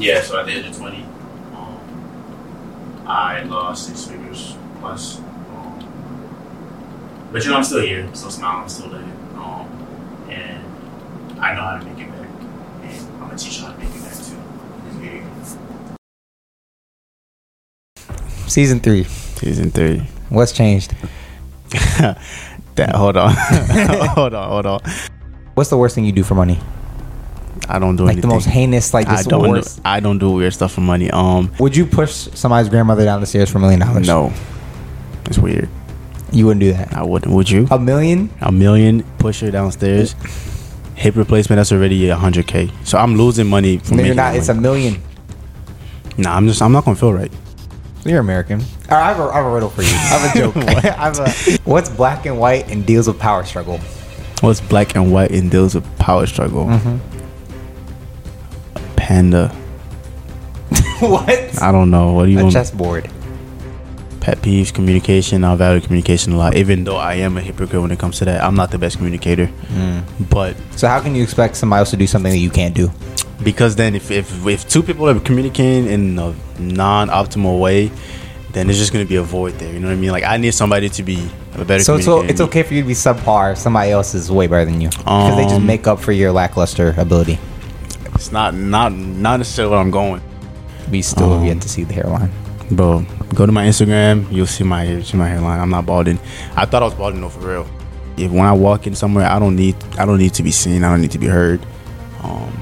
yeah, so at the age of 20, um, I lost six figures plus. Um, but you know, I'm still here, still smiling, I'm still living. Um, and I know how to make it back. And I'm going to teach you how to make it back too. Yeah. Season three. Season three. What's changed? that hold on, hold on, hold on. What's the worst thing you do for money? I don't do Like anything. the most heinous, like I don't. Do, worst. I don't do weird stuff for money. Um, Would you push somebody's grandmother down the stairs for a million dollars? no, it's weird. You wouldn't do that. I wouldn't. Would you? A million? A million push her downstairs. Hip replacement. That's already a hundred k. So I'm losing money. From No, you're not. It's a million. Nah, I'm just. I'm not gonna feel right. You're American. Right, I have a, I have a riddle for you. I have a joke. I have a, what's black and white and deals with power struggle? What's black and white and deals with power struggle? Mm-hmm. Panda. what? I don't know. What do you A want? chessboard. Pet peeves, communication. I value communication a lot. Even though I am a hypocrite when it comes to that, I'm not the best communicator. Mm. But So how can you expect somebody else to do something that you can't do? because then if, if if two people are communicating in a non-optimal way then there's just going to be a void there you know what i mean like i need somebody to be a better So, so communicator it's than me. okay for you to be subpar. if Somebody else is way better than you because they just Um, make up for your lackluster ability. It's not not not necessarily where i'm going We still have um, yet to see the hairline. bro go to my instagram you'll see my see my hairline i'm not balding i thought i was balding though for real if when i walk in somewhere i don't need i don't need to be seen i don't need to be heard um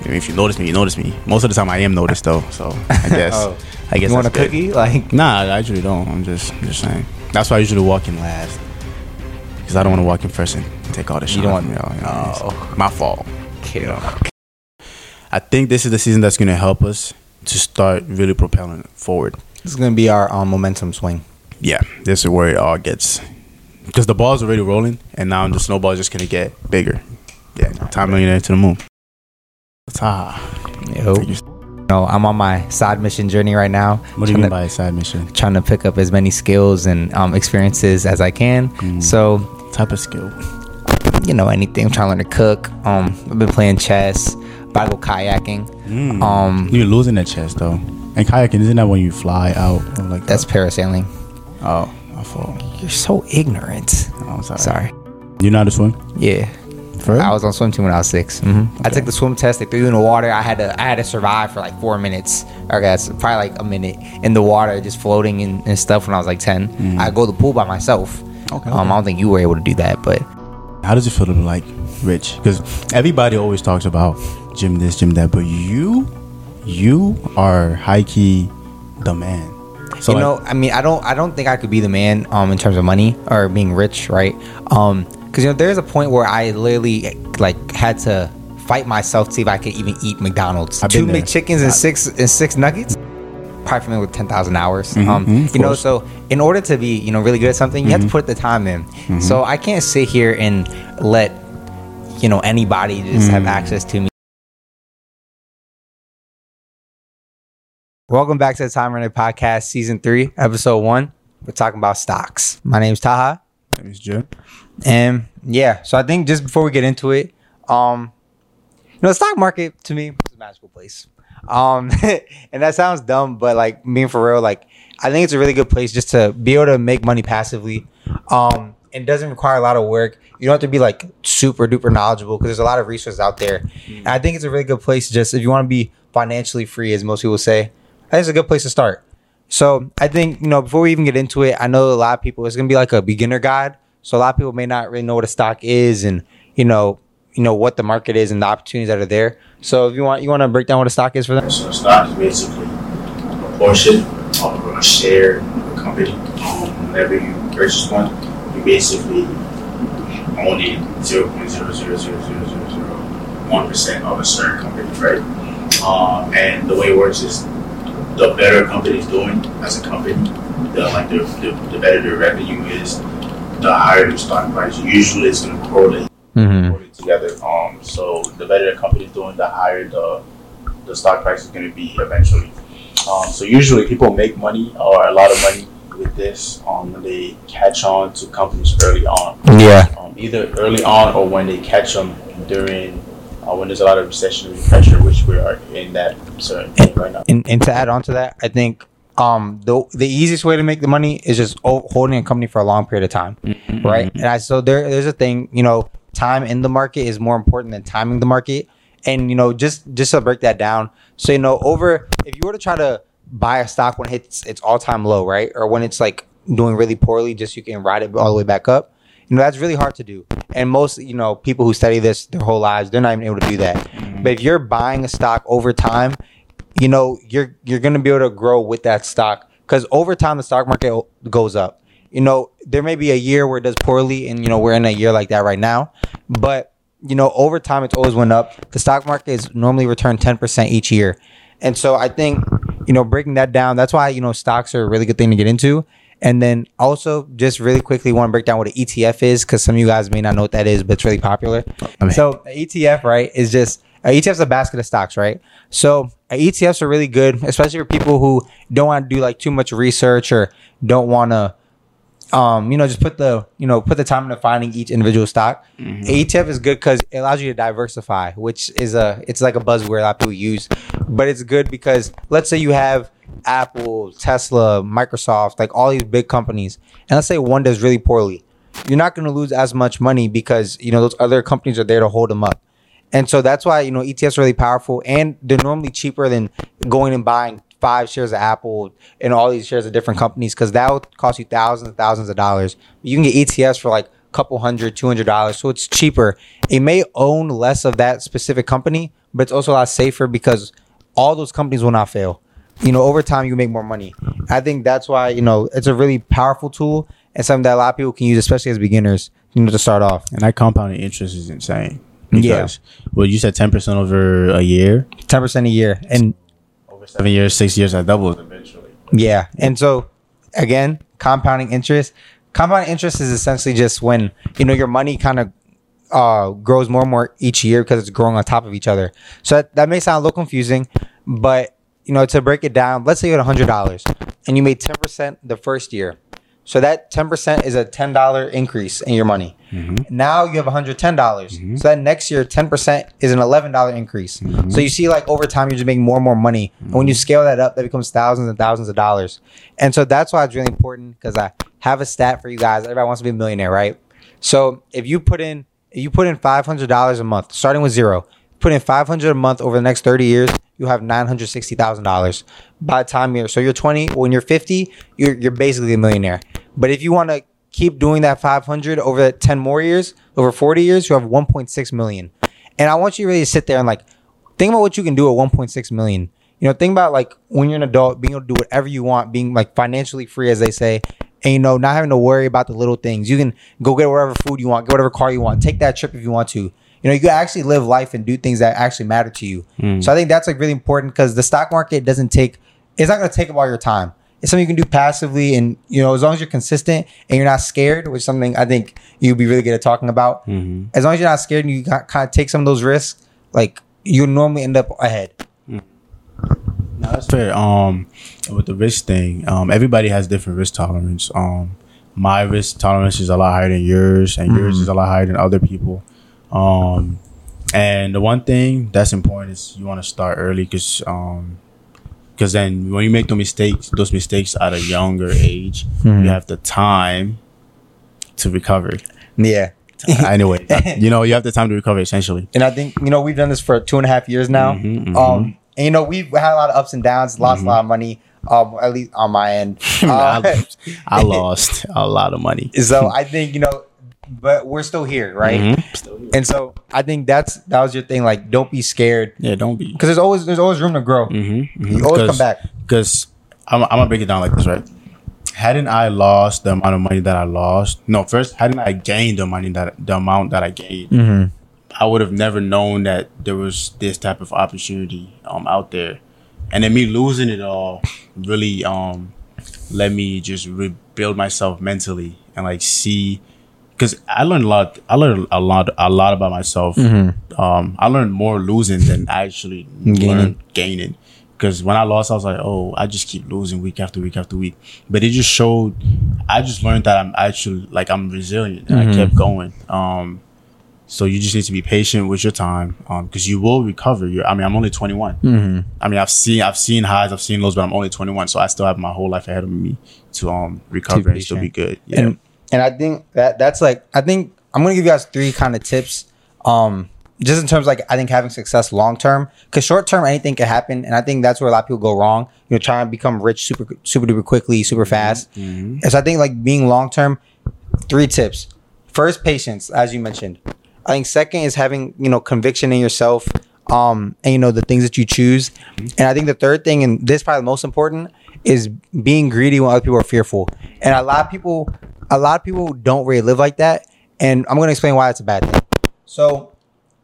I mean, if you notice me, you notice me. Most of the time, I am noticed though. So I guess, Oh. I guess you want a good. cookie? Like Nah, I usually don't. I'm just I'm just saying. That's why I usually walk in last. Because I don't want to walk in first and take all the shit. don't want- me, y'all, know what I mean? Oh. my fault. kill. I think this is the season that's gonna help us to start really propelling forward. This is gonna be our um, momentum swing. Yeah, this is where it all gets. Because the ball's already rolling, and now the snowball's just gonna get bigger. Yeah, time millionaire to the moon. Ah, Yo. No, I'm on my side mission journey right now. what do you mean to- by a side mission? trying to pick up as many skills and um, experiences as I can. Mm. So, Type of skill. you know, anything. I'm trying to learn to cook. Um, I've been playing chess. About to go kayaking. Mm. Um, You're losing that chest though. And kayaking isn't that when you fly out? Like that's parasailing. oh, my fault. You're so ignorant. Oh, I'm sorry. Sorry. You know how to swim? Yeah. For real? I was on swim team when I was 6 hmm I took the swim test. They threw you in the water. I had to I had to survive for like four minutes. Okay, that's probably like a minute in the water, just floating and, and stuff. When I was like 10 I go to the pool by myself. Mm. Okay, Um, okay. I don't think you were able to do that, but How does it feel to be like rich? Because everybody always talks about gym this, gym that, but you, you are high key the man. So you like, know, I mean, I don't, I don't think I could be the man, um, in terms of money or being rich, right? Um, because you know, there's a point where I literally like had to fight myself to see if I could even eat McDonald's. Two. McChickens and six and six nuggets. Probably familiar with ten thousand hours. Mhm, um, mhm, of you know, so in order to be, you know, really good at something, you have to put the time in. So I can't sit here and let, you know, anybody just have access to me. Welcome back to the Time Runner Podcast, Season 3, Episode 1. We're talking about stocks. My name's Taha. my name is Jim. And yeah, so I think just before we get into it, um, you know, the stock market to me is a magical place. Um, and that sounds dumb, but like being for real, like I think it's a really good place just to be able to make money passively. Um, and doesn't require a lot of work. You don't have to be like super duper knowledgeable because there's a lot of resources out there. And I think it's a really good place just if you want to be financially free, as most people say. I think it's a good place to start. So I think, you know, before we even get into it, I know a lot of people, it's gonna be like a beginner guide. So a lot of people may not really know what a stock is and, you know, you know, what the market is and the opportunities that are there. So if you want you want to break down what a stock is for them? So a stock is basically a portion of a share of a company. Um, whenever you purchase one, you basically own it 0.0000001% of a certain company, right? Um, and the way it works is the better a company is doing as a company, the like the, the, the better the revenue is, the higher the stock price. Usually it's going to correlate Mm-hmm. together. Um, so the better the company is doing, the higher the the stock price is going to be eventually. Um, so usually people make money or a lot of money with this um, when they catch on to companies early on. Yeah. Um, either early on or when they catch them during uh, when there's a lot of recessionary pressure, which we are in that certain thing right now. And, and to add on to that, I think um the the easiest way to make the money is just holding a company for a long period of time, right? And I so there there's a thing you know time in the market is more important than timing the market, and you know just just to break that down. So you know over if you were to try to buy a stock when it hits its all time low, right, or when it's like doing really poorly, just you can ride it all the way back up. You know that's really hard to do, and most you know people who study this their whole lives they're not even able to do that. But if you're buying a stock over time you know you're you're gonna be able to grow with that stock because over time the stock market goes up. You know there may be a year where it does poorly, and you know we're in a year like that right now, but you know over time it's always went up. The stock market is normally returned ten percent each year, and so I think you know breaking that down. That's why you know stocks are a really good thing to get into. And then also just really quickly want to break down what an ETF is because some of you guys may not know what that is, but it's really popular. I mean- so an ETF, right, is just an ETF is a basket of stocks, right? So ETFs are really good, especially for people who don't want to do like too much research or don't want to, um, you know, just put the you know put the time into finding each individual stock. Mm-hmm. ETF is good because it allows you to diversify, which is a it's like a buzzword a lot of people use, but it's good because let's say you have Apple, Tesla, Microsoft, like all these big companies, and let's say one does really poorly, you're not going to lose as much money because you know those other companies are there to hold them up. And so that's why you know ETFs are really powerful, and they're normally cheaper than going and buying five shares of Apple and all these shares of different companies because that would cost you thousands and thousands of dollars. You can get ETFs for like a couple hundred, two hundred dollars, so it's cheaper. It may own less of that specific company, but it's also a lot safer because all those companies will not fail. You know, over time you make more money. I think that's why you know it's a really powerful tool and something that a lot of people can use, especially as beginners. You know, to start off. And that compounding interest is insane. Yeah. Well, you said ten percent over a year, ten percent a year, and seven years, six years, that doubles eventually. yeah, and so again, compounding interest. Compounding interest is essentially just when you know your money kind of uh, grows more and more each year because it's growing on top of each other. So that, that may sound a little confusing, but you know to break it down, let's say you had hundred dollars and you made ten percent the first year. So that ten percent is a ten dollar increase in your money. Mm-hmm. Now you have one hundred ten dollars. Mm-hmm. So that next year, ten percent is an eleven dollar increase. Mm-hmm. So you see, like over time, you're just making more and more money. And when you scale that up, that becomes thousands and thousands of dollars. And so that's why it's really important because I have a stat for you guys. Everybody wants to be a millionaire, right? So if you put in if you put in five hundred dollars a month, starting with zero, put in five hundred a month over the next thirty years, you have nine hundred sixty thousand dollars by the time you're so you're twenty. When you're fifty, you're you're basically a millionaire. But if you want to keep doing that five hundred over ten more years, over forty years, you have one point six million. And I want you to really sit there and like think about what you can do at one point six million. You know, think about like when you're an adult, being able to do whatever you want, being like financially free, as they say, and you know, not having to worry about the little things. You can go get whatever food you want, get whatever car you want, take that trip if you want to. You know, you actually live life and do things that actually matter to you. So I think that's like really important because the stock market doesn't take, it's not going to take up all your time. It's something you can do passively, and you know, as long as you're consistent and you're not scared, which is something I think you'd be really good at talking about. As long as you're not scared and you kind of take some of those risks, like you normally end up ahead. No, that's fair. Um, with the risk thing, um, everybody has different risk tolerance. Um, my risk tolerance is a lot higher than yours, and yours is a lot higher than other people. Um, and the one thing that's important is you want to start early, because um, because then when you make the mistakes, those mistakes at a younger age, you have the time to recover. Yeah. anyway, you know, you have the time to recover essentially. And I think, you know, we've done this for two and a half years now. Mhm, Um, and, you know, we've had a lot of ups and downs, lost a lot of money, um, at least on my end. Uh, I, I lost a lot of money. so I think, you know, but we're still here, right? Mhm. And so I think that's that was your thing. Like, don't be scared Yeah, don't be. because there's always there's always room to grow. Mm-hmm. You always come back. Because I'm, I'm gonna break it down like this, right? Hadn't I lost the amount of money that I lost? No, first hadn't I gained the money that the amount that I gained? Mm-hmm. I would have never known that there was this type of opportunity um out there, and then me losing it all really um let me just rebuild myself mentally and like see because I learned a lot. I learned a lot, a lot about myself. Um, I learned more losing than actually Gaining. learned gaining. Because when I lost, I was like, "Oh, I just keep losing week after week after week." But it just showed. I just learned that I'm actually like I'm resilient, and I kept going. Um, So you just need to be patient with your time, because you will recover. You're, I mean, I'm only 21. Mm-hmm. I mean, I've seen I've seen highs, I've seen lows, but I'm only 21, so I still have my whole life ahead of me to um recover and still be good. Yeah. And and I think that that's like I think I'm gonna give you guys three kind of tips. Um, just in terms of like I think having success long term, because short term anything can happen, and I think that's where a lot of people go wrong. You know, trying to become rich super super duper quickly, super fast. Mhm. And so I think like being long term, three tips. First, patience, as you mentioned. I think second is having you know conviction in yourself, um, and you know the things that you choose. And I think the third thing, and this is probably the most important, is being greedy when other people are fearful. And a lot of people, a lot of people don't really live like that. And I'm going to explain why that's a bad thing. So,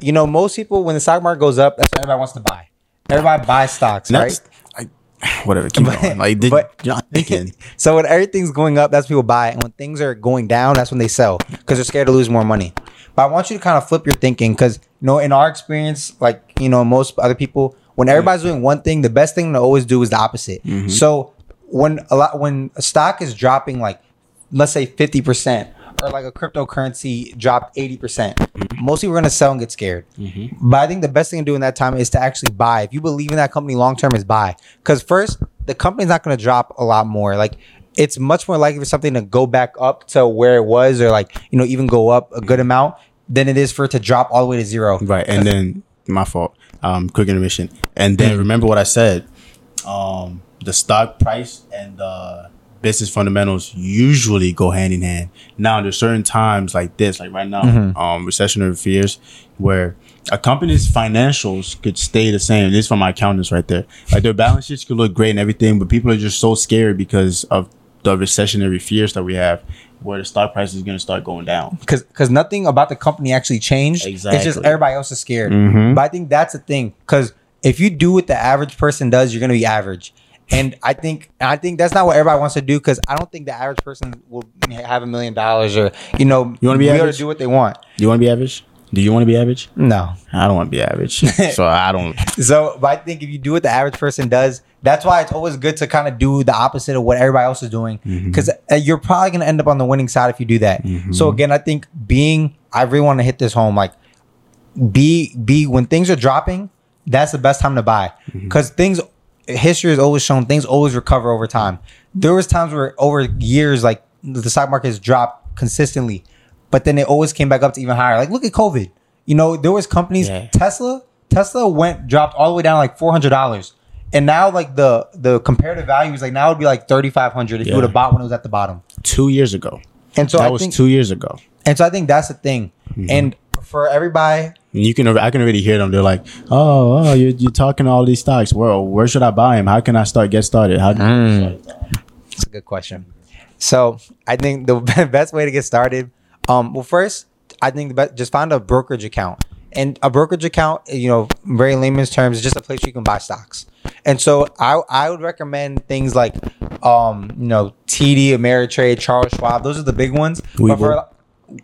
you know, most people when the stock market goes up, that's what everybody wants to buy. Everybody buys stocks, right? I, whatever. Keep But- going. Like, did, but- you're not thinking. So when everything's going up, that's when people buy, and when things are going down, that's when they sell because they're scared to lose more money. But I want you to kind of flip your thinking because you know, in our experience, like you know, most other people, when everybody's doing one thing, the best thing to always do is the opposite. Mm-hmm. So when a lot when a stock is dropping like let's say 50% or like a cryptocurrency dropped 80%, most people are going to sell and get scared. But I think the best thing to do in that time is to actually buy. If you believe in that company long term, is buy. Because first, the company's not going to drop a lot more. Like it's much more likely for something to go back up to where it was, or like you know even go up a good amount than it is for it to drop all the way to zero. Right. And then my fault. Um, quick intermission. And then remember what I said. Um, the stock price and the business fundamentals usually go hand in hand. Now there's certain times like this, like right now, um, recessionary fears, where a company's financials could stay the same. This is from my accountants right there. Like their balance sheets could look great and everything, but people are just so scared because of the recessionary fears that we have, where the stock price is going to start going down. because because nothing about the company actually changed. exactly. It's just everybody else is scared. Mhm. But I think that's the thing because if you do what the average person does, you're gonna be average. And I think I think that's not what everybody wants to do because I don't think the average person will have a million dollars or you know You wanna be able to do what they want. Do you want to be average? Do you want to be average? No. I don't want to be average, so I don't. So, but I think if you do what the average person does, that's why it's always good to kind of do the opposite of what everybody else is doing, mm-hmm. because uh, you're probably gonna end up on the winning side if you do that. Mm-hmm. So again, I think being, I really want to hit this home, like be be when things are dropping, that's the best time to buy, mm-hmm. because things, history has always shown things always recover over time. There was times where over years, like the stock market has dropped consistently, but then it always came back up to even higher. Like look at COVID. You know, there was companies Yeah. Tesla, Tesla went dropped all the way down like four hundred dollars, and now like the the comparative value is like now it'd be like thirty five hundred if you would have bought when it was at the bottom. Two years ago. And so that I was think, two years ago. and so I think that's the thing. Mm-hmm. And for everybody, you can, I can already hear them. They're like, "Oh, oh, you're, you're talking all these stocks. Well, where should I buy them? How can I start get started? How?" It's a good question. So I think the best way to get started, um, well, first I think the best, just find a brokerage account, and a brokerage account, you know, very layman's terms, is just a place where you can buy stocks. And so I I would recommend things like, um, you know, TD, Ameritrade, Charles Schwab. Those are the big ones. But for- Webull.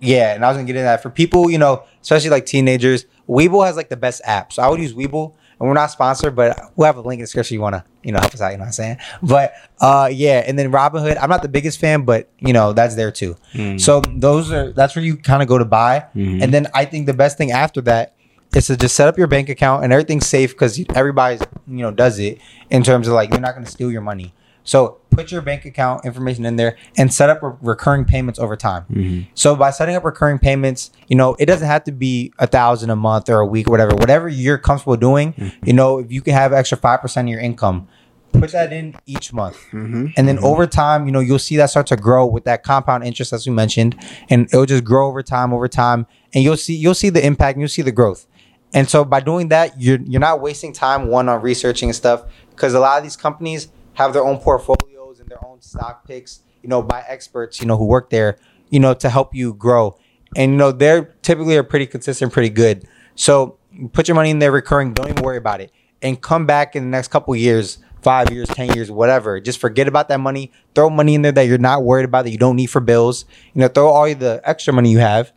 Yeah, and I was gonna get into that for people, you know, especially like teenagers. Webull has like the best app, so I would use Webull. And we're not sponsored, but we'll have a link in the description. You want to, you know, help us out. You know what I'm saying? But uh, yeah, and then Robinhood. I'm not the biggest fan, but you know that's there too. So those are that's where you kind of go to buy. And then I think the best thing after that is to just set up your bank account and everything's safe because everybody's you know does it in terms of like they're not to steal your money. So put your bank account information in there and set up re- recurring payments over time. Mm-hmm. So by setting up recurring payments, you know, it doesn't have to be a thousand a month or a week or whatever. Whatever you're comfortable doing, mm-hmm. you know, if you can have extra five percent of your income, put that in each month. Mm-hmm. And then over time, you know, you'll see that start to grow with that compound interest as we mentioned. And it'll just grow over time, over time. And you'll see you'll see the impact and you'll see the growth. And so by doing that, you're you're not wasting time one on researching and stuff because a lot of these companies have their own portfolios and their own stock picks, you know, by experts, you know, who work there, you know, to help you grow. And you know, they're typically are pretty consistent, pretty good. So put your money in there recurring, don't even worry about it. And come back in the next couple years, five years, ten years, whatever. Just forget about that money. Throw money in there that you're not worried about, that you don't need for bills. You know, throw all the extra money you have.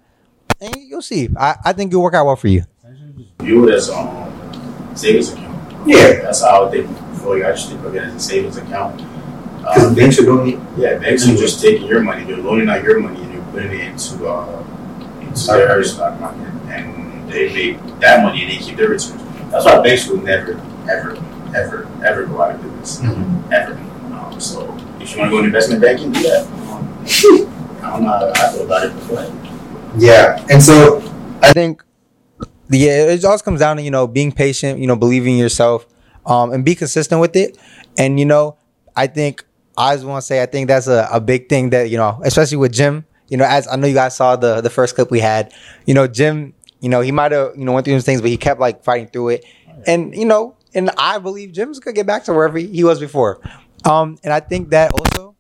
And you'll see. I, I think it'll work out well for you. view it as um savings account. Yeah. That's how I would think before you actually put it as a savings account. Because Um, banks are doing it. yeah, banks are just taking your money, they're loaning out your money and you're putting it into uh to their stock market, and they make that money and they keep their returns. That's why banks will never, ever, ever, ever go out of business, ever. Um, so if you want to go into investment banking, do that. Um, I don't know how I feel about it, ahead. Yeah, and so I think yeah, it also comes down to you know being patient, you know, believing in yourself, um, and be consistent with it. And you know, I think I just want to say I think that's a, a big thing that you know, especially with Jim. You know, as I know you guys saw the the first clip we had. You know, Jim. You know, he might have you know went through those things, but he kept like fighting through it. And you know, and I believe Jim's gonna get back to wherever he, was before. Um, and I think that also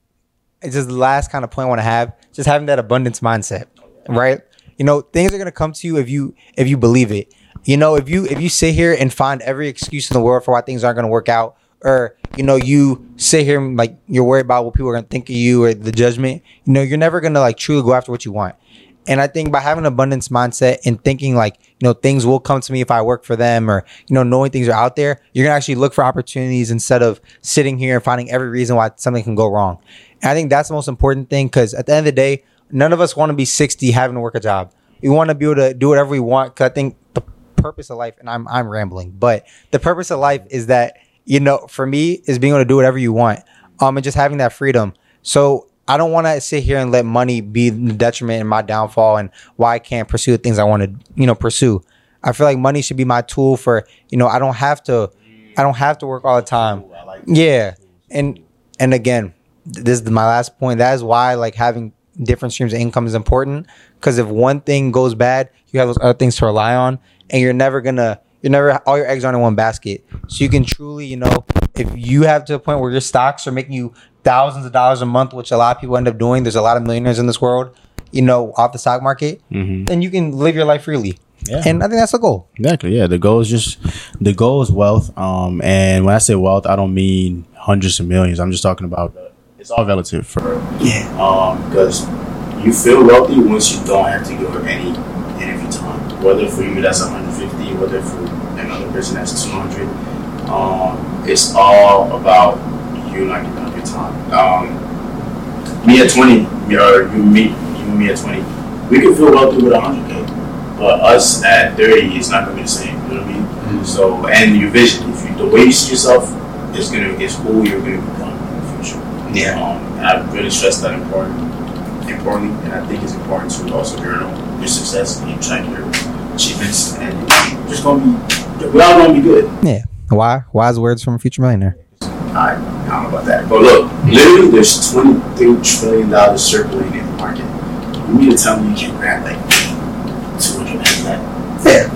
it's just the last kind of point I want to have, just having that abundance mindset, right? You know, things are gonna come to you if you if you believe it. You know, if you if you sit here and find every excuse in the world for why things aren't gonna work out, or you know, you sit here and like you're worried about what people are gonna think of you or the judgment, you know, you're never gonna like truly go after what you want. And I think by having an abundance mindset and thinking like, you know, things will come to me if I work for them or, you know, knowing things are out there, you're gonna actually look for opportunities instead of sitting here and finding every reason why something can go wrong. And I think that's the most important thing because at the end of the day, none of us want to be 60 having to work a job. We want to be able to do whatever we want. Cause I think the purpose of life, and I'm I'm rambling, but the purpose of life is that, you know, for me is being able to do whatever you want. Um and just having that freedom. So I don't want to sit here and let money be the detriment in my downfall and why I can't pursue the things I want to, you know, pursue. I feel like money should be my tool for, you know, I don't have to, I don't have to work all the time. Yeah, and and again, this is my last point. That is why like having different streams of income is important because if one thing goes bad, you have those other things to rely on, and you're never gonna, you're never all your eggs aren't in one basket. So you can truly, you know, if you have to a point where your stocks are making you thousands of dollars a month, which a lot of people end up doing. There's a lot of millionaires in this world, you know, off the stock market. Then you can live your life freely. Yeah. And I think that's the goal. Exactly. Yeah. The goal is just the goal is wealth. Um, and when I say wealth, I don't mean hundreds of millions. I'm just talking about it's all relative. For Yeah, um, because you feel wealthy once you don't have to give up any interview time. Whether for you that's 150, whether for another person that's 200. Um, it's all about you not giving up your time. Um, me at 20, or you meet you and me at 20, we can feel wealthy with 100k, but us at 30 it's not gonna be the same. You know what I mean? So, and your vision, if you, the way you see yourself is gonna is who you're gonna become in the future. Yeah. Um, I really stress that important, importantly, and I think it's important to also journal your success and track your achievements, and you're just gonna be, we all gonna be good. Yeah. Why? Wise words from a future millionaire. I, I don't know about that, but look, literally, there's 23 trillion dollars circulating in the market. You mean to tell me you can grab like 200 of that? Yeah.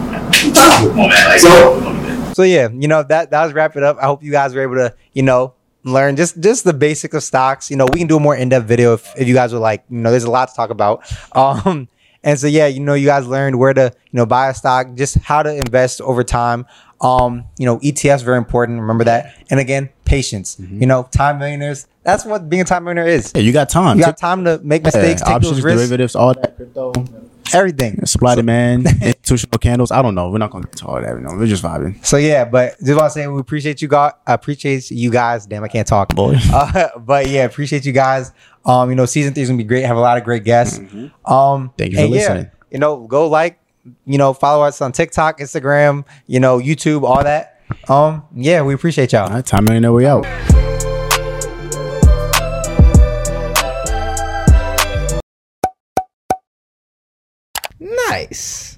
Come on, man. Like, So- we're gonna be good. So yeah, you know that that was wrap it up. I hope you guys were able to, you know, learn just just the basics of stocks. You know, we can do a more in depth video if, if you guys would like. You know, there's a lot to talk about. Um, and so yeah, you know, you guys learned where to, you know, buy a stock, just how to invest over time. Um, you know, ETFs very important. Remember that. And again, patience. You know, time millionaires. That's what being a time millionaire is. yeah, you got time. You got time to make Yeah, mistakes, take options, those risks, derivatives, all that crypto, everything. supply demand, institutional candles. I don't know. We're not gonna get to all that. You know, we're just vibing. So yeah, but just want to say we appreciate you guys. Appreciate you guys. Damn, I can't talk, Boy. Uh, but yeah, appreciate you guys. Um, you know, season three is gonna be great. Have a lot of great guests. Um, Mm-hmm. Thank you for and yeah, listening. you know, go like, you know, follow us on TikTok, Instagram, you know, YouTube, all that. Um, yeah, we appreciate y'all. All right, time millionaire, we out. Nice.